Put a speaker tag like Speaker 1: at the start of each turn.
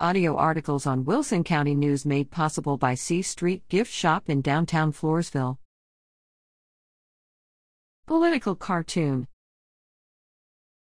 Speaker 1: Audio articles on Wilson County News made possible by C Street Gift Shop in downtown Floresville. Political cartoon